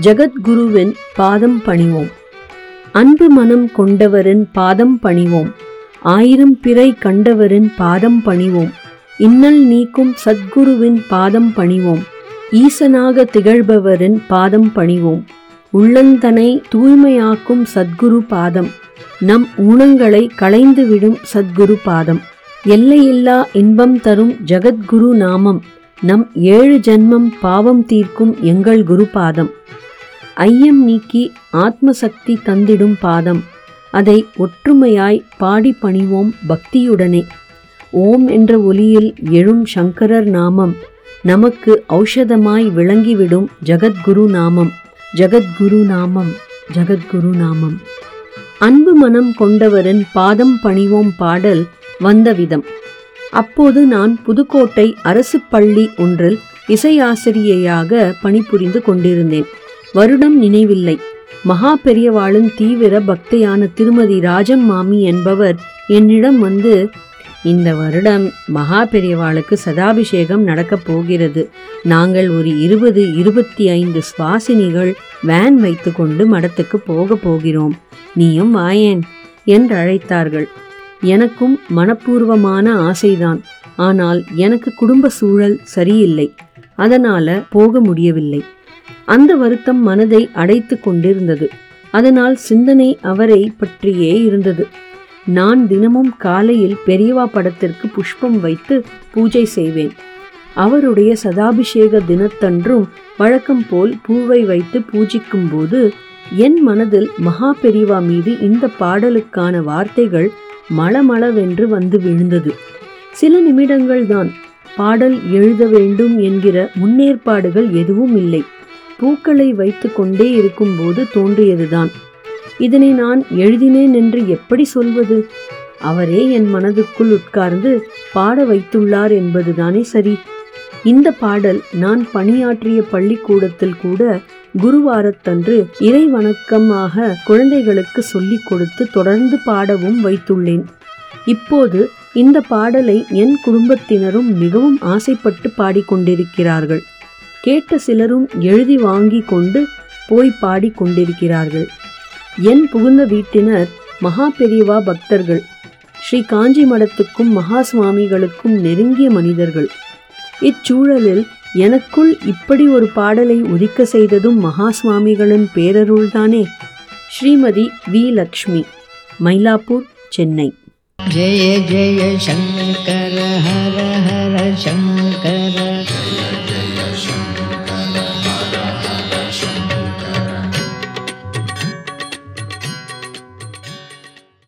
ஜகத்குருவின் பாதம் பணிவோம். அன்பு மனம் கொண்டவரின் பாதம் பணிவோம். ஆயிரம் பிறை கண்டவரின் பாதம் பணிவோம். இன்னல் நீக்கும் சத்குருவின் பாதம் பணிவோம். ஈசனாக திகழ்பவரின் பாதம் பணிவோம். உள்ளந்தனை தூய்மையாக்கும் சத்குரு பாதம். நம் ஊனங்களை களைந்துவிடும் சத்குரு பாதம். எல்லையில்லா இன்பம் தரும் ஜகத்குரு நாமம். நம் ஏழு ஜன்மம் பாவம் தீர்க்கும் எங்கள் குரு பாதம். ஐயம் நீக்கி ஆத்மசக்தி தந்திடும் பாதம். அதை ஒற்றுமையாய் பாடி பணிவோம் பக்தியுடனே. ஓம் என்ற ஒலியில் எழும் சங்கரர் நாமம் நமக்கு ஔஷதமாய் விளங்கிவிடும் ஜகத்குரு நாமம். ஜகத்குரு நாமம் ஜகத்குரு நாமம். அன்பு மனம் கொண்டவரின் பாதம் பணிவோம் பாடல் வந்த விதம். அப்போது நான் புதுக்கோட்டை அரசு பள்ளி ஒன்றில் இசையாசிரியையாக பணிபுரிந்து கொண்டிருந்தேன். வருடம் நினைவில்லை. மகா பெரியவாளின் தீவிர பக்தையான திருமதி ராஜம் மாமி என்பவர் என்னிடம் வந்து இந்த வருடம் மகா பெரியவாளுக்கு சதாபிஷேகம் நடக்கப் போகிறது. நாங்கள் ஒரு இருபது இருபத்தி ஐந்து சுவாசினிகள் வேன் வைத்துக்கொண்டு மடத்துக்கு போக போகிறோம். நீயும் வாயேன் என்று அழைத்தார்கள். எனக்கும் மனப்பூர்வமான ஆசைதான். ஆனால் எனக்கு குடும்ப சூழல் சரியில்லை. அதனால போக முடியவில்லை. அந்த வருத்தம் மனதை அடைத்து கொண்டிருந்தது. அதனால் சிந்தனை அவரை பற்றியே இருந்தது. நான் தினமும் காலையில் பெரியவா படத்திற்கு புஷ்பம் வைத்து பூஜை செய்வேன். அவருடைய சதாபிஷேக தினத்தன்றும் வழக்கம் போல் பூவை வைத்து பூஜிக்கும் போது என் மனதில் மகா பெரியவா மீது இந்த பாடலுக்கான வார்த்தைகள் மளமளவென்று வந்து விழுந்தது. சில நிமிடங்கள் தான் பாடல் எழுத வேண்டும் என்கிற முன்னேற்பாடுகள் எதுவும் இல்லை. பூக்களை வைத்து கொண்டே இருக்கும்போது தோன்றியதுதான். இதனை நான் எழுதினேன் என்று எப்படி சொல்வது? அவரே என் மனதுக்குள் உட்கார்ந்து பாட வைத்துள்ளார் என்பதுதானே சரி. இந்த பாடல் நான் பணியாற்றிய பள்ளிக்கூடத்தில் கூட குருவாரத்தன்று இறை வணக்கமாக குழந்தைகளுக்கு சொல்லிக் கொடுத்து தொடர்ந்து பாடவும் வைத்துள்ளேன். இப்போது இந்த பாடலை என் குடும்பத்தினரும் மிகவும் ஆசைப்பட்டு பாடிக்கொண்டிருக்கிறார்கள். கேட்ட சிலரும் எழுதி வாங்கி கொண்டு போய் பாடி கொண்டிருக்கிறார்கள். என் புகுந்த வீட்டினர் மகா பெரியவா பக்தர்கள். ஸ்ரீ காஞ்சி மடத்துக்கும் மகா சுவாமிகளுக்கும் நெருங்கிய மனிதர்கள். இச்சூழலில் எனக்குள் இப்படி ஒரு பாடலை உதிக்க செய்ததும் மகா சுவாமிகளின் பேரருள்தானே? ஸ்ரீமதி வி. லக்ஷ்மி மயிலாப்பூர் சென்னை. ஜெய ஜெய சங்கர ஹர ஹர சங்கர